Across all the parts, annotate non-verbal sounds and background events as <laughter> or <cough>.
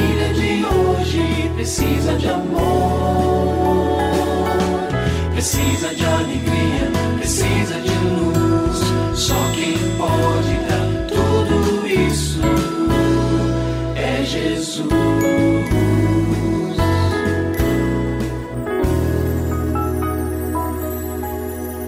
família de hoje precisa de amor, precisa de alegria, precisa de luz. Só quem pode dar tudo isso é Jesus.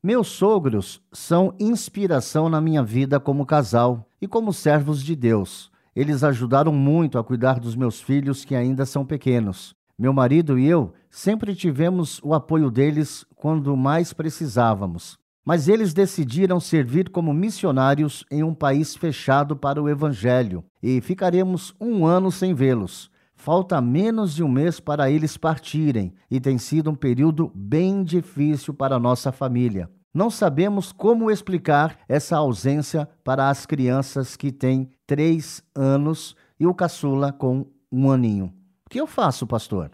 Meus sogros são inspiração na minha vida como casal e como servos de Deus. Eles ajudaram muito a cuidar dos meus filhos que ainda são pequenos. Meu marido e eu sempre tivemos o apoio deles quando mais precisávamos. Mas eles decidiram servir como missionários em um país fechado para o Evangelho e ficaremos um ano sem vê-los. Falta menos de um mês para eles partirem e tem sido um período bem difícil para nossa família. Não sabemos como explicar essa ausência para as crianças que têm três anos e o caçula com um aninho. O que eu faço, pastor?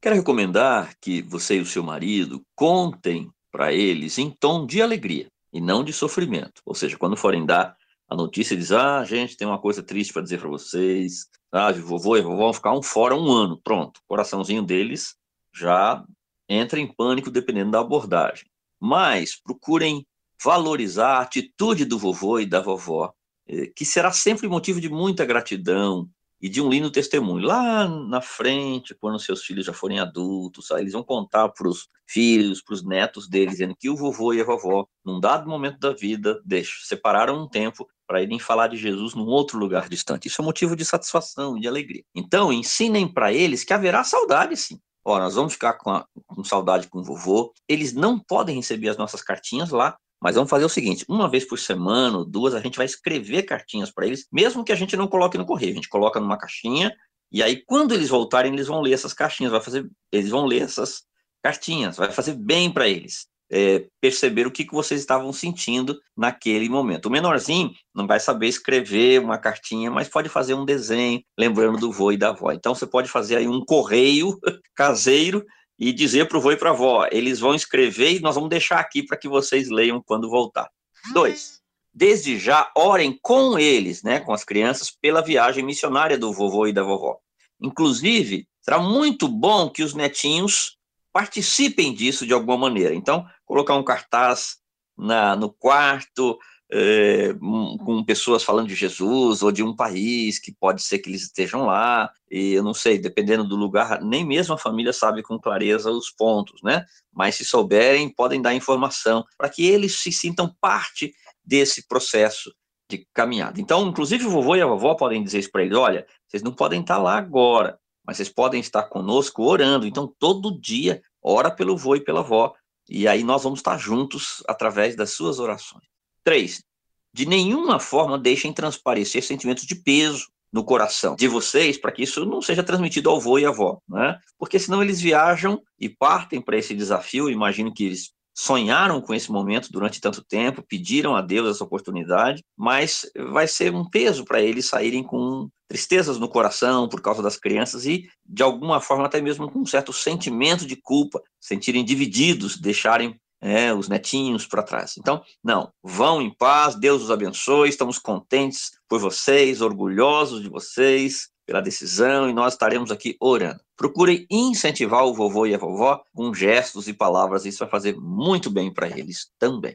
Quero recomendar que você e o seu marido contem para eles em tom de alegria e não de sofrimento. Ou seja, quando forem dar a notícia, diz: Ah, gente, tem uma coisa triste para dizer para vocês. Ah, e vovó vão ficar um fora um ano. Pronto, coraçãozinho deles já entra em pânico dependendo da abordagem. Mas procurem valorizar a atitude do vovô e da vovó, eh, que será sempre motivo de muita gratidão, e de um lindo testemunho. Lá na frente, quando seus filhos já forem adultos, eles vão contar para os filhos, para os netos deles, dizendo que o vovô e a vovó, num dado momento da vida, deixam, separaram um tempo para irem falar de Jesus num outro lugar distante. Isso é motivo de satisfação e de alegria. Então, ensinem para eles que haverá saudade, sim. Ó, nós vamos ficar com, a, com saudade com o vovô. Eles não podem receber as nossas cartinhas lá, mas vamos fazer o seguinte: uma vez por semana, duas, a gente vai escrever cartinhas para eles, mesmo que a gente não coloque no correio, a gente coloca numa caixinha, e aí quando eles voltarem, eles vão ler essas caixinhas, vai fazer, eles vão ler essas cartinhas, vai fazer bem para eles. É, perceber o que, que vocês estavam sentindo naquele momento. O menorzinho não vai saber escrever uma cartinha, mas pode fazer um desenho, lembrando do vô e da avó. Então você pode fazer aí um correio <laughs> caseiro e dizer para o vô e para a avó, eles vão escrever e nós vamos deixar aqui para que vocês leiam quando voltar. Dois, desde já orem com eles, né, com as crianças, pela viagem missionária do vovô e da vovó. Inclusive, será muito bom que os netinhos participem disso de alguma maneira. Então, colocar um cartaz na, no quarto, é, com pessoas falando de Jesus ou de um país que pode ser que eles estejam lá, e eu não sei, dependendo do lugar, nem mesmo a família sabe com clareza os pontos, né? Mas se souberem, podem dar informação para que eles se sintam parte desse processo de caminhada. Então, inclusive o vovô e a vovó podem dizer isso para eles: olha, vocês não podem estar lá agora, mas vocês podem estar conosco orando. Então, todo dia, ora pelo vô e pela avó, e aí nós vamos estar juntos através das suas orações. Três, de nenhuma forma deixem transparecer sentimentos de peso no coração de vocês para que isso não seja transmitido ao avô e à avó, né? Porque senão eles viajam e partem para esse desafio. Imagino que eles sonharam com esse momento durante tanto tempo, pediram a Deus essa oportunidade, mas vai ser um peso para eles saírem com tristezas no coração por causa das crianças e, de alguma forma, até mesmo com um certo sentimento de culpa, sentirem divididos, deixarem é, os netinhos para trás. Então, não, vão em paz, Deus os abençoe, estamos contentes por vocês, orgulhosos de vocês pela decisão e nós estaremos aqui orando. Procurem incentivar o vovô e a vovó com gestos e palavras, isso vai fazer muito bem para eles também.